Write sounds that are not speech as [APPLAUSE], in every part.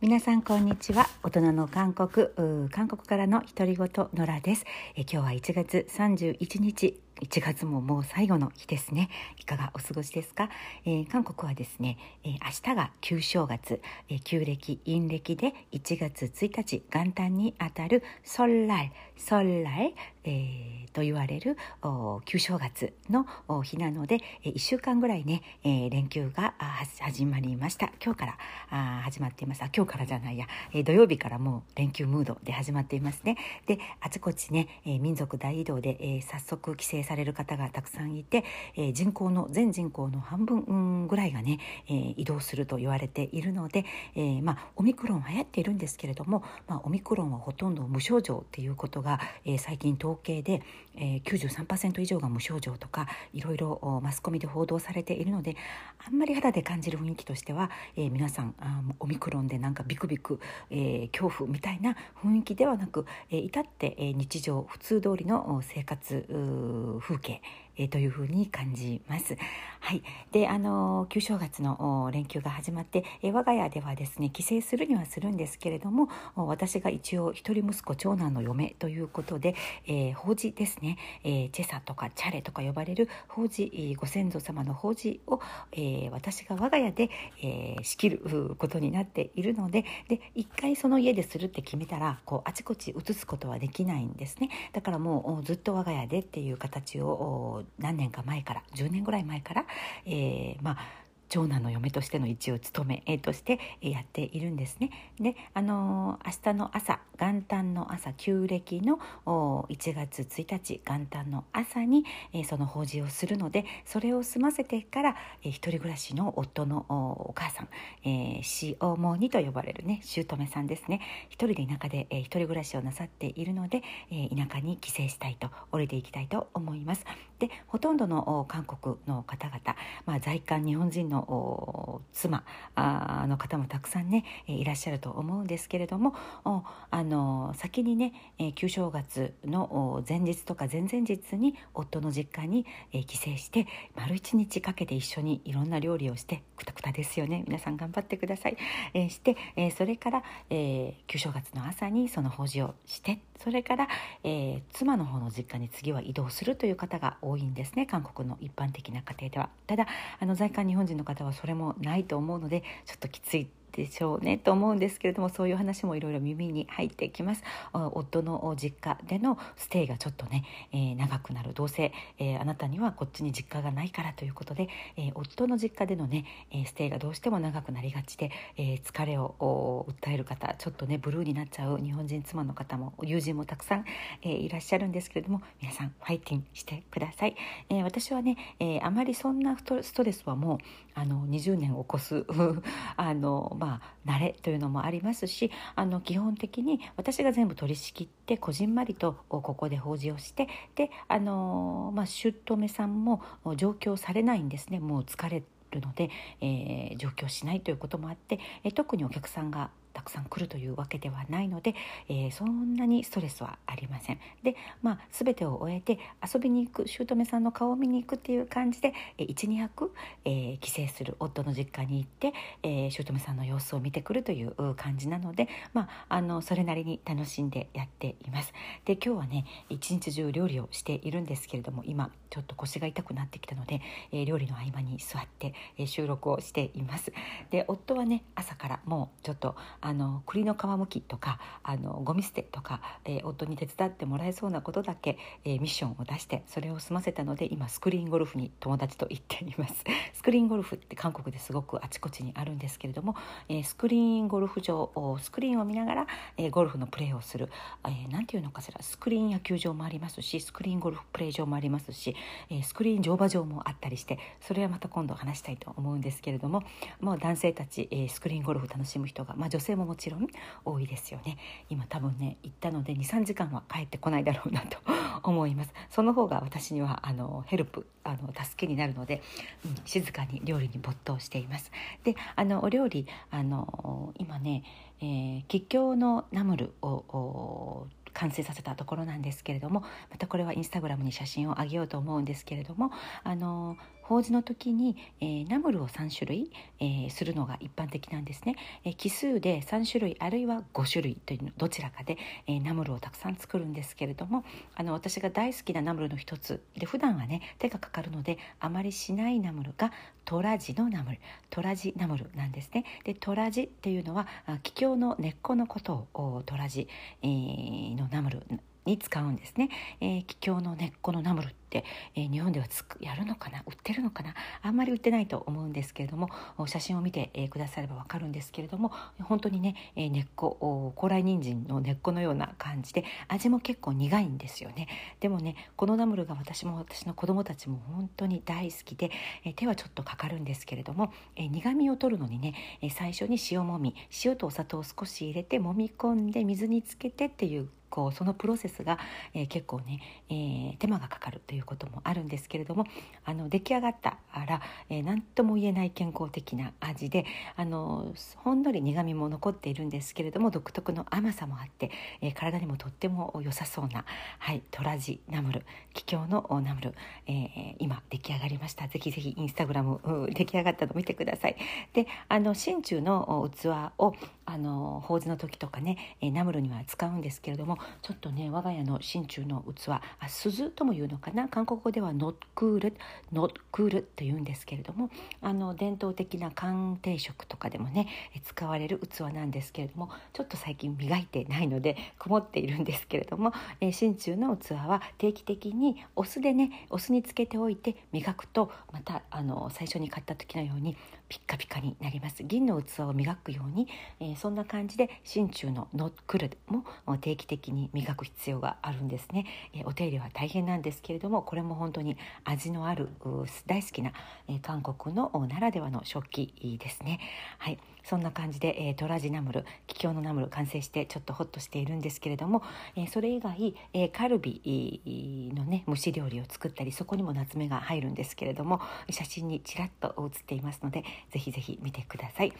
皆さんこんにちは。大人の韓国。韓国からの独り言野良です。え今日は1月31日。1月ももう最後の日ですね。いかがお過ごしですか、えー、韓国はですね、えー、明日が旧正月、えー、旧暦陰暦で1月1日元旦にあたるソルライソルライ、えー、と言われる旧正月の日なので、えー、1週間ぐらいね、えー、連休が始まりました。今日からあ始まっています。あ今日からじゃないや、えー、土曜日からもう連休ムードで始まっていますね。であちこちね、えー、民族大移動で、えー、早速帰省される方がたくさんいて、えー、人口の全人口の半分ぐらいがね、えー、移動すると言われているので、えー、まあ、オミクロン流行っているんですけれども、まあ、オミクロンはほとんど無症状っていうことが、えー、最近統計で、えー、93%以上が無症状とかいろいろマスコミで報道されているのであんまり肌で感じる雰囲気としては、えー、皆さんあオミクロンでなんかビクビク、えー、恐怖みたいな雰囲気ではなく、えー、至って、えー、日常普通通りの生活風景。えー、というふうに感じます。はい、であの旧正月の連休が始まって、えー、我が家ではですね帰省するにはするんですけれども私が一応一人息子長男の嫁ということで、えー、法事ですね、えー、チェサとかチャレとか呼ばれる法事ご先祖様の法事を、えー、私が我が家で、えー、仕切ることになっているのでで一回その家でするって決めたらこうあちこち移すことはできないんですね。だからもうずっと我が家でっていう形を何年か前から10年ぐらい前から、えー、まあ長男の嫁としての一応務めとしてやっているんですね。で、あの明日の朝元旦の朝旧暦の1月1日元旦の朝にその法事をするのでそれを済ませてから一人暮らしの夫のお母さん、えー、しおもにと呼ばれるね姑さんですね一人で田舎で一人暮らしをなさっているので田舎に帰省したいと降りていきたいと思います。でほとんどの韓国の方々、まあ、在韓日本人のの妻の方もたくさんねいらっしゃると思うんですけれどもあの先にね旧正月の前日とか前々日に夫の実家に帰省して丸一日かけて一緒にいろんな料理をしてくたくたですよね。皆さん頑張ってください、して、それから、旧正月の朝にその法事をしてそれから、え妻の方の実家に次は移動するという方が多いんですね。韓国の一般的な家庭では。ただあの在韓日本人の方はそれもないと思うのでちょっときついでしょうねと思うんですけれどもそういう話もいろいろ耳に入ってきます。夫の実家でのステイがちょっとね、えー、長くなる。どうせ、えー、あなたにはこっちに実家がないからということで、えー、夫の実家でのね、えステイがどうしても長くなりがちで、え疲れを訴える方ちょっとねブルーになっちゃう日本人妻の方も友人もたくさん、えいらっしゃるんですけれども皆さんファイティングしてください、え私はね、えあまりそんなストレスはもうあの20年を超す [LAUGHS] あのまあ、慣れというのもありますしあの基本的に私が全部取り仕切ってこじんまりとここで法事をしてであの、まあ、姑さんも上京されないんですね。もう疲れるので、えー、上京しないということもあって、え特にお客さんがたくさん来るというわけではないので、えー、そんなにストレスはありません。で、まあ、全てを終えて遊びに行く姑さんの顔を見に行くっていう感じで、えー、12泊、えー、帰省する夫の実家に行って、えー、姑さんの様子を見てくるという感じなので、まあ、あのそれなりに楽しんでやっています。で今日はね一日中料理をしているんですけれども今ちょっと腰が痛くなってきたので、えー、料理の合間に座って、えー、収録をしています。で夫はね朝からもうちょっとあの栗の皮むきとかあのゴミ捨てとか、えー、夫に手伝ってもらえそうなことだけ、えー、ミッションを出してそれを済ませたので今スクリーンゴルフに友達と行っています。[LAUGHS] スクリーンゴルフって韓国ですごくあちこちにあるんですけれども、えー、スクリーンゴルフ場スクリーンを見ながら、えゴルフのプレーをする何、えー、ていうのかしらスクリーン野球場もありますしスクリーンゴルフプレー場もありますし、えスクリーン乗馬場もあったりしてそれはまた今度話したいと思うんですけれどももう男性たち、えスクリーンゴルフ楽しむ人が、まあ、女性ももちろん多いですよね。今多分ね行ったので23時間は帰ってこないだろうなと [LAUGHS] 思います。その方が私にはあのヘルプあの助けになるので、うん、静かに料理に没頭しています。であのお料理あの今ね、えー、吉祥のナムルを完成させたところなんですけれどもまたこれはインスタグラムに写真をあげようと思うんですけれどもあの法事の時に、えー、ナムルを3種類、えー、するのが一般的なんですね、えー、奇数で3種類あるいは5種類というどちらかで、えー、ナムルをたくさん作るんですけれどもあの私が大好きなナムルの一つ。で普段はね手がかかるのであまりしないナムルがトラジのナムル。トラジナムルなんですね。でトラジっていうのは気境の根っこのことをトラジ、えー、のナムル。に使うんですね、えー、気境の根っこのナムルって、えー、日本ではつくやるのかな売ってるのかなあんまり売ってないと思うんですけれども写真を見て、えー、くださればわかるんですけれども本当にね、えー、根っこ高麗人参の根っこのような感じで味も結構苦いんですよね。でもねこのナムルが私も私の子供たちも本当に大好きで、えー、手はちょっとかかるんですけれども、えー、苦みを取るのにね、えー、最初に塩もみ塩とお砂糖を少し入れて揉み込んで水につけてっていうこうそのプロセスが、えー、結構ね、えー、手間がかかるということもあるんですけれどもあの出来上がったら何、えー、とも言えない健康的な味であのほんのり苦みも残っているんですけれども独特の甘さもあって、えー、体にもとっても良さそうな、はい、トラジナムル桔梗のナムル、えー、今出来上がりました。ぜひぜひインスタグラム出来上がったの見てください。であの真鍮の器をあの法事の時とかねえナムルには使うんですけれどもちょっとね我が家の真鍮の器あ鈴とも言うのかな？韓国語ではノックールノックールって言うんですけれどもあの伝統的な鑑定食とかでもね使われる器なんですけれどもちょっと最近磨いてないので曇っているんですけれども、え真鍮の器は定期的にお酢でねお酢につけておいて磨くとまたあの最初に買った時のようにピッカピカになります。銀の器を磨くように、えー、そんな感じで真鍮のノックルも定期的に磨く必要があるんですね、えー、お手入れは大変なんですけれどもこれも本当に味のある大好きな、えー、韓国のならではの食器ですね。はい。そんな感じで、えー、トラジナムル桔梗のナムル完成してちょっとホッとしているんですけれども、えー、それ以外、えー、カルビのね蒸し料理を作ったりそこにも夏目が入るんですけれども写真にちらっと写っていますのでぜひぜひ見てください。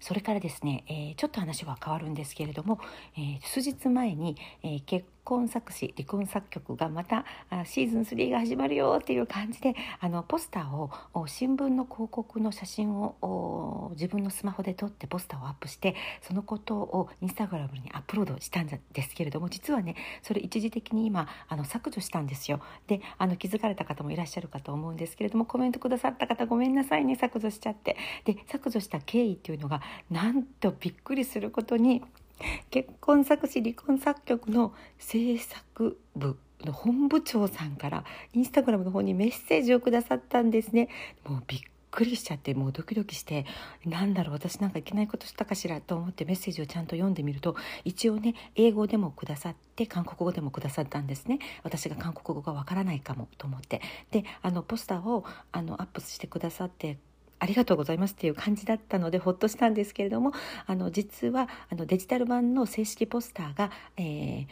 それからですね、えー、ちょっと話は変わるんですけれども、えー、数日前に、えー、結婚作詞離婚作曲がまたシーズン3が始まるよっていう感じであのポスターを新聞の広告の写真を自分のスマホで撮ってポスターをアップしてそのことをインスタグラムにアップロードしたんですけれども実はねそれ一時的に今あの削除したんですよ。であの気づかれた方もいらっしゃるかと思うんですけれどもコメントくださった方ごめんなさいね削除しちゃって。で削除した経緯っていうのがなんとびっくりすることに結婚作詞離婚作曲の制作部の本部長さんからインスタグラムの方にメッセージをくださったんですね。もうびっくりしちゃってもうドキドキしてなんだろう私なんかいけないことしたかしらと思ってメッセージをちゃんと読んでみると一応ね英語でもくださって韓国語でもくださったんですね私が韓国語がわからないかもと思ってであのポスターをあのアップしてくださってありがとうございますっていう感じだったのでほっとしたんですけれどもあの実はあのデジタル版の正式ポスターが、えー、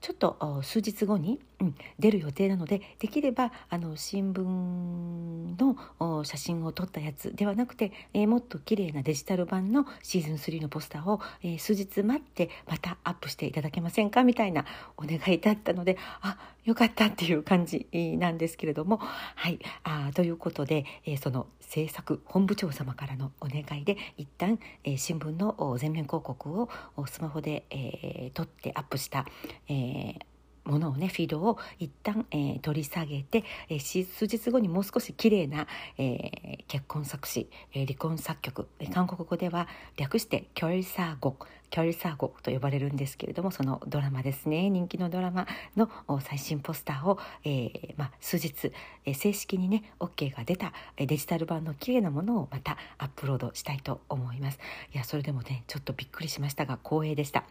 ちょっと数日後に、うん、出る予定なのでできればあの新聞の写真を撮ったやつではなくて、えー、もっと綺麗なデジタル版のシーズン3のポスターを、えー、数日待ってまたアップしていただけませんかみたいなお願いだったのであよかったっていう感じなんですけれどもはいあということで、えー、その制作本部長様からのお願いで一旦、えー、新聞の全面広告をスマホで、え、撮ってアップした、えーものをねフィードを一旦、えー、取り下げて、えー、数日後にもう少し綺麗な、えー、結婚作詞、えー、離婚作曲、えー、韓国語では略してキョルサーゴキョルサーゴと呼ばれるんですけれどもそのドラマですね。人気のドラマの最新ポスターを、えーまあ、数日、えー、正式にね OK が出たデジタル版の綺麗なものをまたアップロードしたいと思います。いやそれでもねちょっとびっくりしましたが光栄でした。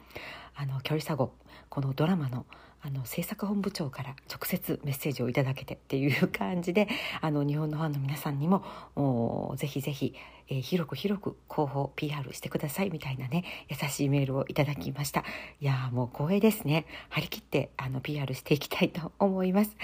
あのキョルサゴこのドラマのあの制作本部長から直接メッセージをいただけてっていう感じであの日本のファンの皆さんにもぜひぜひ、えー、広く広く広報 PR してくださいみたいなね優しいメールをいただきました。いやもう光栄ですね。張り切ってあの PR していきたいと思います。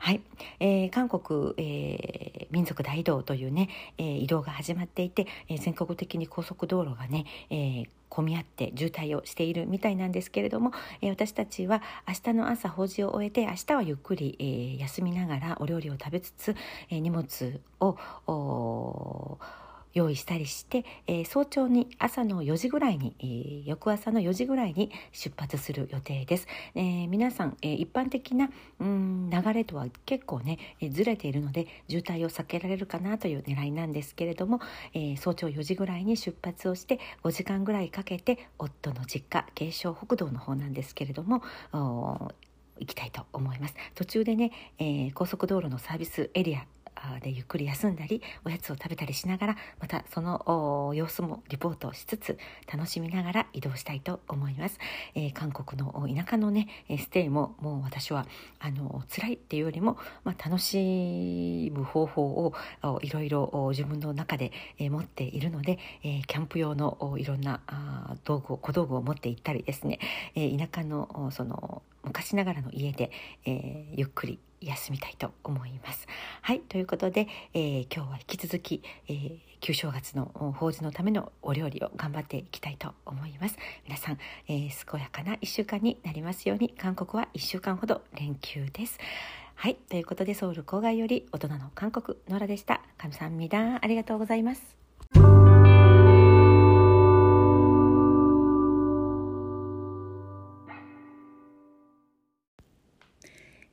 はい、えー、韓国、えー、民族大移動というね、えー、移動が始まっていて、えー、全国的に高速道路がね、えー混み合って渋滞をしているみたいなんですけれども、えー、私たちは明日の朝法事を終えて明日はゆっくり、えー、休みながらお料理を食べつつ、えー、荷物を用意したりして、えー、早朝に朝の4時ぐらいに、えー、翌朝の4時ぐらいに出発する予定です。えー、皆さん、え一般的なうん流れとは結構ね、えずれているので渋滞を避けられるかなという狙いなんですけれども、え早朝4時ぐらいに出発をして5時間ぐらいかけて夫の実家慶尚北道の方なんですけれども行きたいと思います途中でね、えー、高速道路のサービスエリアでゆっくり休んだりおやつを食べたりしながらまたその様子もリポートしつつ楽しみながら移動したいと思います、えー、韓国の田舎のねステイももう私はあの辛いっていうよりも、まあ、楽しむ方法をいろいろ自分の中で持っているので、えー、キャンプ用のいろんな道具小道具を持って行ったりですね、えー、田舎のその昔ながらの家で、えー、ゆっくり休みたいと思います。はいということで、えー、今日は引き続き、えー、旧正月の法事のためのお料理を頑張っていきたいと思います。皆さん、えー、健やかな1週間になりますように韓国は1週間ほど連休です。はい。ということで、ソウル郊外より大人の韓国、ノラでした。神さんみだありがとうございます。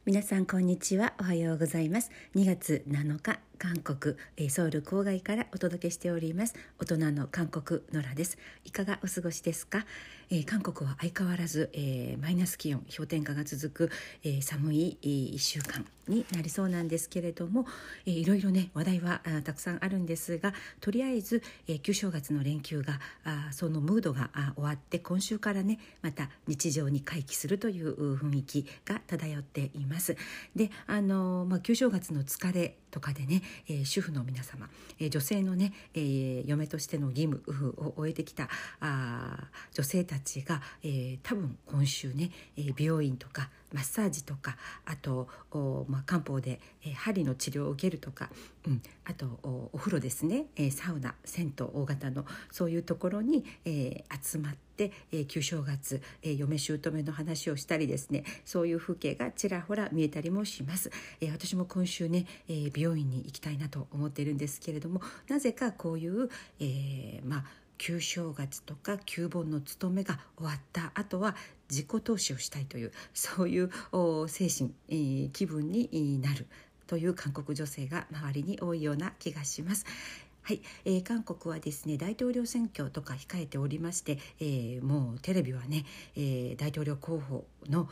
皆さんこんにちは。おはようございます。2月7日韓国ソウル郊外からお届けしております。大人の韓国ノラです。いかがお過ごしですか、えー、韓国は相変わらず、えー、マイナス気温氷点下が続く、えー、寒い1週間になりそうなんですけれども、えー、いろいろね話題はあたくさんあるんですがとりあえず、えー、旧正月の連休があそのムードがあ終わって今週からねまた日常に回帰するという雰囲気が漂っています。であの、まあ、旧正月の疲れとかでね、えー、主婦の皆様、えー、女性のね、えー、嫁としての義務を終えてきたあ女性たちが、えー、多分今週ね、えー、美容院とかマッサージとかあとお、まあ、漢方で、えー、針の治療を受けるとか、うん、あとおお風呂ですね、えー、サウナ銭湯大型のそういうところに、えー、集まって、えー、旧正月、えー、嫁姑の話をしたりですね。そういう風景がちらほら見えたりもします、えー、私も今週ね、えー、美容院に行きたいなと思っているんですけれどもなぜかこういう、えー、まあ旧正月とか旧盆の務めが終わったあとは自己投資をしたいというそういう精神、えー、気分になるという韓国女性が周りに多いような気がします。はい、えー、韓国はですね大統領選挙とか控えておりまして、えー、もうテレビはね、えー、大統領候補の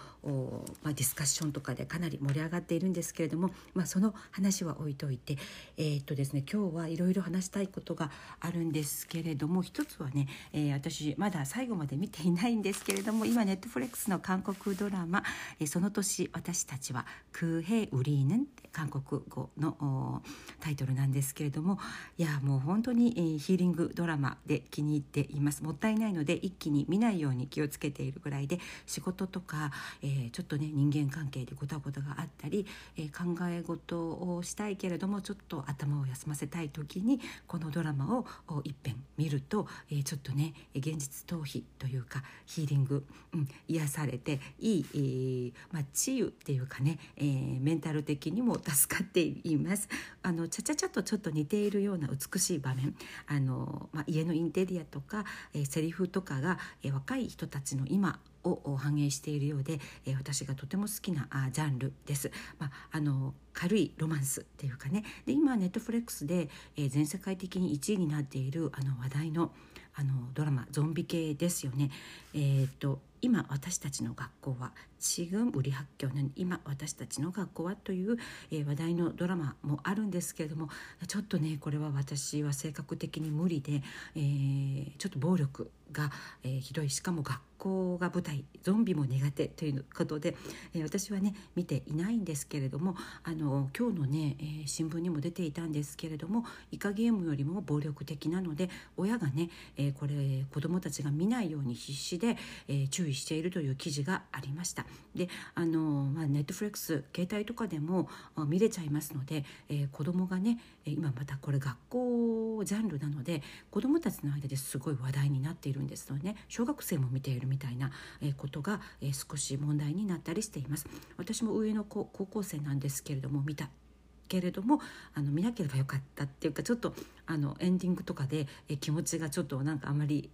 まあ、ディスカッションとかでかなり盛り上がっているんですけれども、まあ、その話は置いといて、えー、っとですね、今日はいろいろ話したいことがあるんですけれども一つはね、えー、私まだ最後まで見ていないんですけれども今ネットフレックスの韓国ドラマ「えー、その年私たちはクヘウリーヌン」韓国語のタイトルなんですけれどもいやもう本当に、えー、ヒーリングドラマで気に入っています。もったいないので一気に見ないように気をつけているぐらいで仕事とか、えー、ちょっとね人間関係でごたごたがあったり、えー、考え事をしたいけれどもちょっと頭を休ませたい時にこのドラマを一遍見ると、えー、ちょっとね現実逃避というかヒーリング、うん、癒されていい、えーまあ、治癒っていうかね、えー、メンタル的にも助かっています。あのちゃちゃちゃとちょっと似ているような美しい場面。あの、まあ、家のインテリアとか、えー、セリフとかが、えー、若い人たちの今を反映しているようで、えー、私がとても好きなあジャンルです。まあ、あの軽いロマンスっていうかねで今ネットフレックスで、えー、全世界的に1位になっているあの話題のあのドラマゾンビ系ですよね。えー、っと今私たちの学校は지금우리학교는今私たちの学校はという、えー、話題のドラマもあるんですけれどもちょっとねこれは私は性格的に無理で、えー、ちょっと暴力が、えー、ひどいしかも学校が舞台ゾンビも苦手ということで、えー、私はね見ていないんですけれどもあの今日のね、えー、新聞にも出ていたんですけれどもイカゲームよりも暴力的なので親がね、えー、これ子どもたちが見ないように必死で、えー、注意 意しているという記事がありました。であの、まあ、ネットフレックス携帯とかでも見れちゃいますので、えー、子供がね今またこれ学校ジャンルなので子供たちの間ですごい話題になっているんですので、ね、小学生も見ているみたいなことが少し問題になったりしています。私も上の高校生なんですけれども見たけれどもあの見なければよかったっていうかちょっとあのエンディングとかでえ気持ちがちょっとなんかあまり、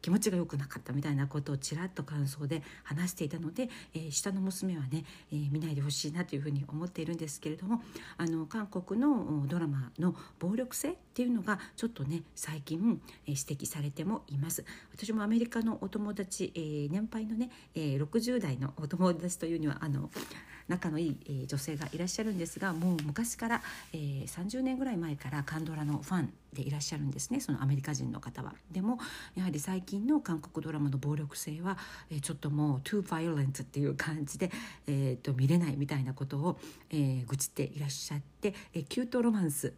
気持ちが良くなかったみたいなことをちらっと感想で話していたので、えー、下の娘はね、えー、見ないでほしいなというふうに思っているんですけれどもあの韓国のドラマの暴力性っていうのがちょっとね最近、えー、指摘されてもいます。私もアメリカのお友達、えー、年配のね、えー、60代のお友達というにはあの仲のいい、えー、女性がいらっしゃるんですがもう昔から、えー、30年ぐらい前からカンドラのファンでいらっしゃるんですねそのアメリカ人の方は。でもやはり最近の韓国ドラマの暴力性は、えー、ちょっともう too violent っていう感じで、えーと、見れないみたいなことを、えー、愚痴っていらっしゃって、えー、キュートロマンス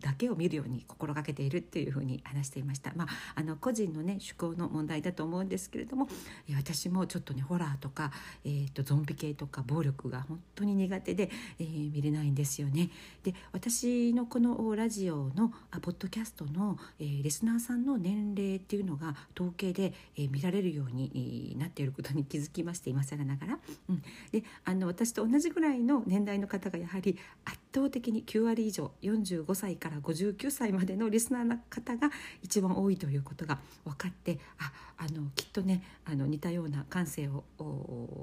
だけを見るように心がけているっていうふうに話していました。まあ、あの個人のね趣向の問題だと思うんですけれども、えー、私もちょっとねホラーとか、えーと、ゾンビ系とか暴力が本当に苦手で、えー、見れないんですよね。で私のこのラジオのあポッドキャストの、えー、リスナーさんの年齢っていうのが統計で、えー、見られるようになっていることに気づきまして今更ながら、うん、であの私と同じぐらいの年代の方がやはり圧倒的に9割以上45歳から59歳までのリスナーの方が一番多いということが分かってああのきっとねあの似たような感性を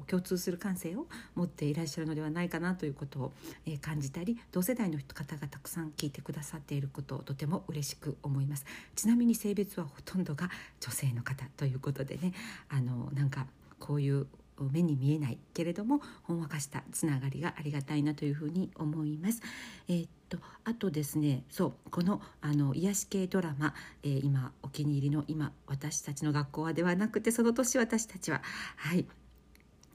共通する感性を持っていらっしゃるのではないかなということを、えー、感じたり同世代の方がたくさん聞いてくださっていることをとても嬉しく思います。ちなみに性別はほとんどが女性の方ということでねあのなんかこういう目に見えないけれどもほんわかしたつながりがありがたいなというふうに思います。えー、っとあとですねそうこのあの癒し系ドラマ、えー、今お気に入りの今私たちの学校はではなくてその年私たちははい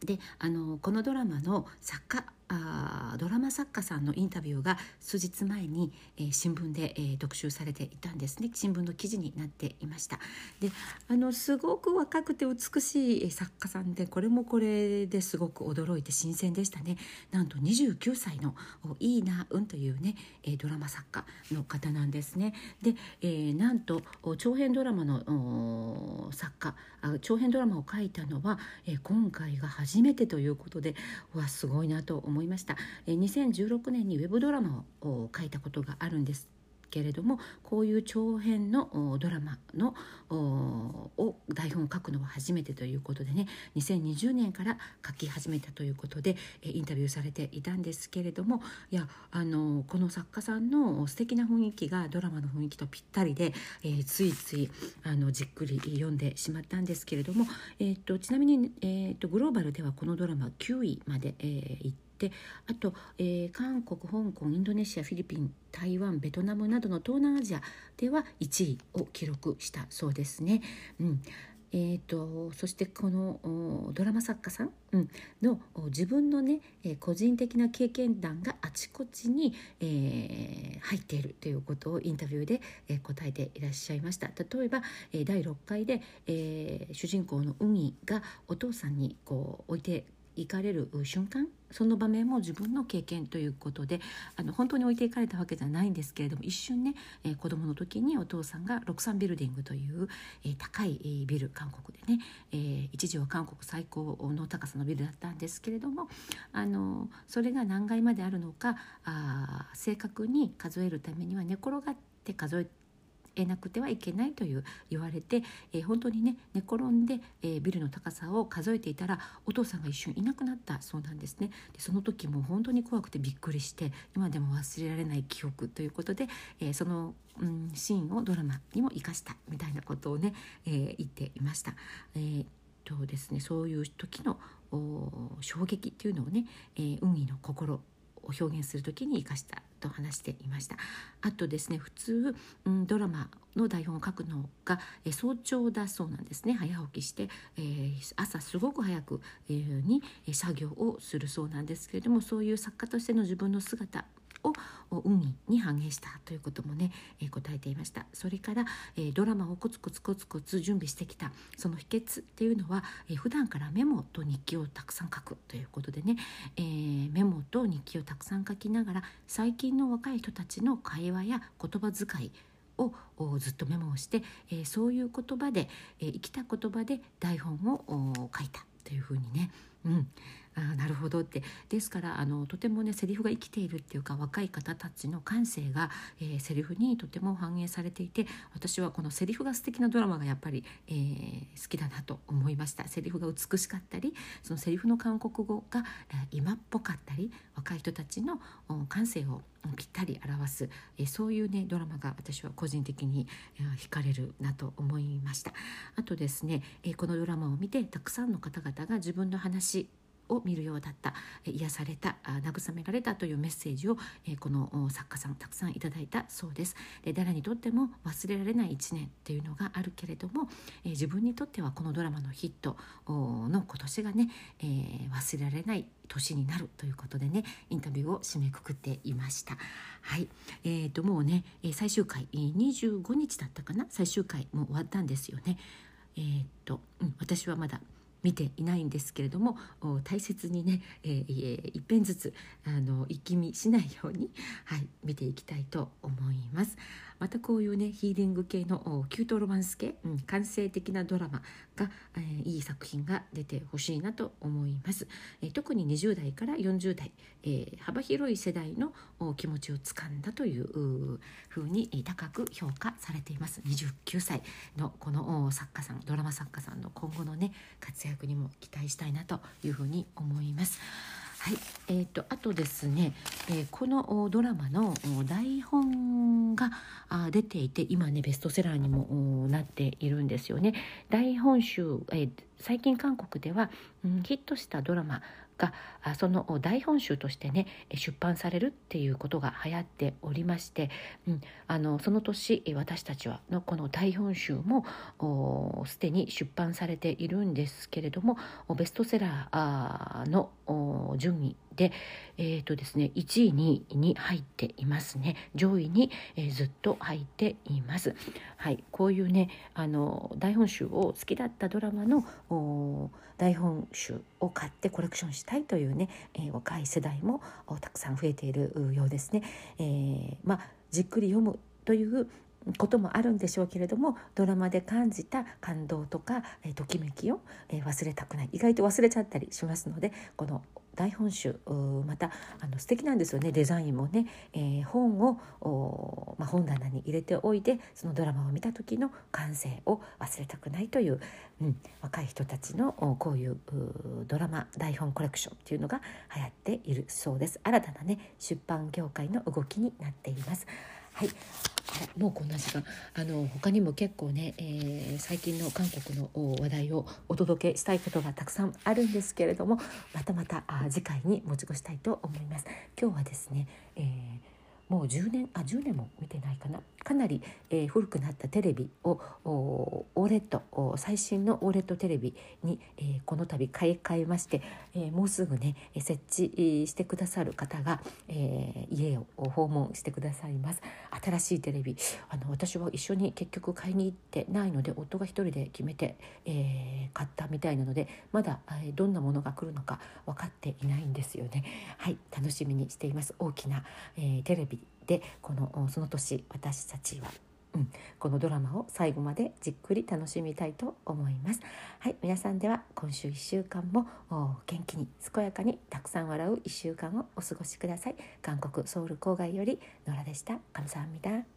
であのこのドラマの作家あドラマ作家さんのインタビューが数日前に、えー、新聞で、えー、特集されていたんですね。新聞の記事になっていました。であのすごく若くて美しい作家さんでこれもこれですごく驚いて新鮮でしたね。なんと29歳のイーナ・ウンというね、えー、ドラマ作家の方なんですね。で、えー、なんと長編ドラマの作家長編ドラマを書いたのは、えー、今回が初めてということでわすごいなと思い思いました。え2016年にウェブドラマを書いたことがあるんですけれどもこういう長編のドラマのを台本を書くのは初めてということでね2020年から書き始めたということでインタビューされていたんですけれどもいやあのこの作家さんの素敵な雰囲気がドラマの雰囲気とぴったりで、えー、ついついあのじっくり読んでしまったんですけれども、えーと、ちなみに、えーと、グローバルではこのドラマ9位まで、えー、行ってであと、えー、韓国香港インドネシアフィリピン台湾ベトナムなどの東南アジアでは1位を記録したそうですね。うん。えーと、そしてこのドラマ作家さん、うん、の自分のね、えー、個人的な経験談があちこちに、えー、入っているということをインタビューで、えー、答えていらっしゃいました。例えば、え第6回で、え主人公のウニがお父さんにこう置いて行かれる瞬間？その場面も自分の経験ということであの本当に置いていかれたわけじゃないんですけれども一瞬ね、えー、子供の時にお父さんが六三ビルディングという、えー、高い、えー、ビル韓国でね、えー、一時は韓国最高の高さのビルだったんですけれどもあのそれが何階まであるのかあ正確に数えるためには寝転がって数えてえなくてはいけないという言われて、えー、本当にね寝転んで、えー、ビルの高さを数えていたらお父さんが一瞬いなくなったそうなんですねでその時も本当に怖くてびっくりして今でも忘れられない記憶ということで、えー、その、うん、シーンをドラマにも生かしたみたいなことをね、えー、言っていました。えーとですね、そういう時の衝撃っていうのをね、えー、海の心を表現する時に生かしたと話していました。あとですね普通、うん、ドラマの台本を書くのが、え早朝だそうなんですね。早起きして、えー、朝すごく早く、えー、に作業をするそうなんですけれどもそういう作家としての自分の姿を運に反映したということもね、え答えていました。それから、えドラマをコツコツコツコツ準備してきたその秘訣っていうのは、え普段からメモと日記をたくさん書くということでね、えー、メモと日記をたくさん書きながら最近の若い人たちの会話や言葉遣いをずっとメモをして、えー、そういう言葉で、えー、生きた言葉で台本を書いたというふうにね、うん、あなるほどって。ですからあのとてもねセリフが生きているっていうか若い方たちの感性が、えー、セリフにとても反映されていて私はこのセリフが素敵なドラマがやっぱり、えー、好きだなと思いました。セリフが美しかったりそのセリフの韓国語が、え、今っぽかったり若い人たちの感性をぴったり表す、えー、そういうねドラマが私は個人的に、えー、惹かれるなと思いました。あとですね、えー、このドラマを見てたくさんの方々が自分の話を見るようだった癒された慰められたというメッセージをこの作家さんたくさんいただいたそうです。で誰にとっても忘れられない1年っていうのがあるけれども自分にとってはこのドラマのヒットの今年がね、忘れられない年になるということでねインタビューを締めくくっていました。はい。えーと、もうね最終回25日だったかな？最終回も終わったんですよね。えー、っと、うん、私はまだ見ていないんですけれども大切にね、えー、一遍ずつあの一気見しないように、はい、見ていきたいと思います。またこういうねヒーリング系のキュートロマンス系、うん、感性的なドラマが、えー、いい作品が出てほしいなと思います、えー、特に20代から40代、えー、幅広い世代の気持ちをつかんだというふうに高く評価されています29歳のこの作家さんドラマ作家さんの今後のね活躍にも期待したいなというふうに思います。はい、えーと、あとですね、えー、このドラマの台本が出ていて今ねベストセラーにもなっているんですよね。台本集、えー、最近韓国では、うん、ヒットしたドラマがその大本集としてね出版されるっていうことが流行っておりまして、うん、あのその年私たちはのこの大本集もすでに出版されているんですけれどもベストセラーの順位で、えーとですね、1位にに入っていますね上位に、えー、ずっと入っています。はい、こういうねあの大本集を好きだったドラマの大本集を買ってコレクションしたいというね、えー、若い世代もたくさん増えているようですね。えー、まあ、じっくり読むということもあるんでしょうけれどもドラマで感じた感動とか、えときめきを、え忘れたくない。意外と忘れちゃったりしますのでこの大本集またあの素敵なんですよね。デザインもね、えー、本を、まあ、本棚に入れておいてそのドラマを見た時の感性を忘れたくないという、うん、若い人たちのこういうドラマ台本コレクションっていうのが流行っているそうです。新たなね出版業界の動きになっています。はいもうこんな時間あの他にも結構ね、えー、最近の韓国の話題をお届けしたいことがたくさんあるんですけれどもまたまた次回に持ち越したいと思います。今日はですね、えーもう10年あ10年も見てないかな。かなり、えー、古くなったテレビをオーレット最新のオーレットテレビに、えー、この度買い替えまして、えー、もうすぐね設置してくださる方が、え家を訪問してくださいます。新しいテレビ。あの私は一緒に結局買いに行ってないので夫が一人で決めて、え買ったみたいなのでまだ、えどんなものが来るのか分かっていないんですよね。はい楽しみにしています。大きな、えテレビ。でこのその年私たちはうん、このドラマを最後までじっくり楽しみたいと思いますはい皆さんでは今週1週間も元気に健やかにたくさん笑う1週間をお過ごしください韓国ソウル郊外よりノラでした감사합니다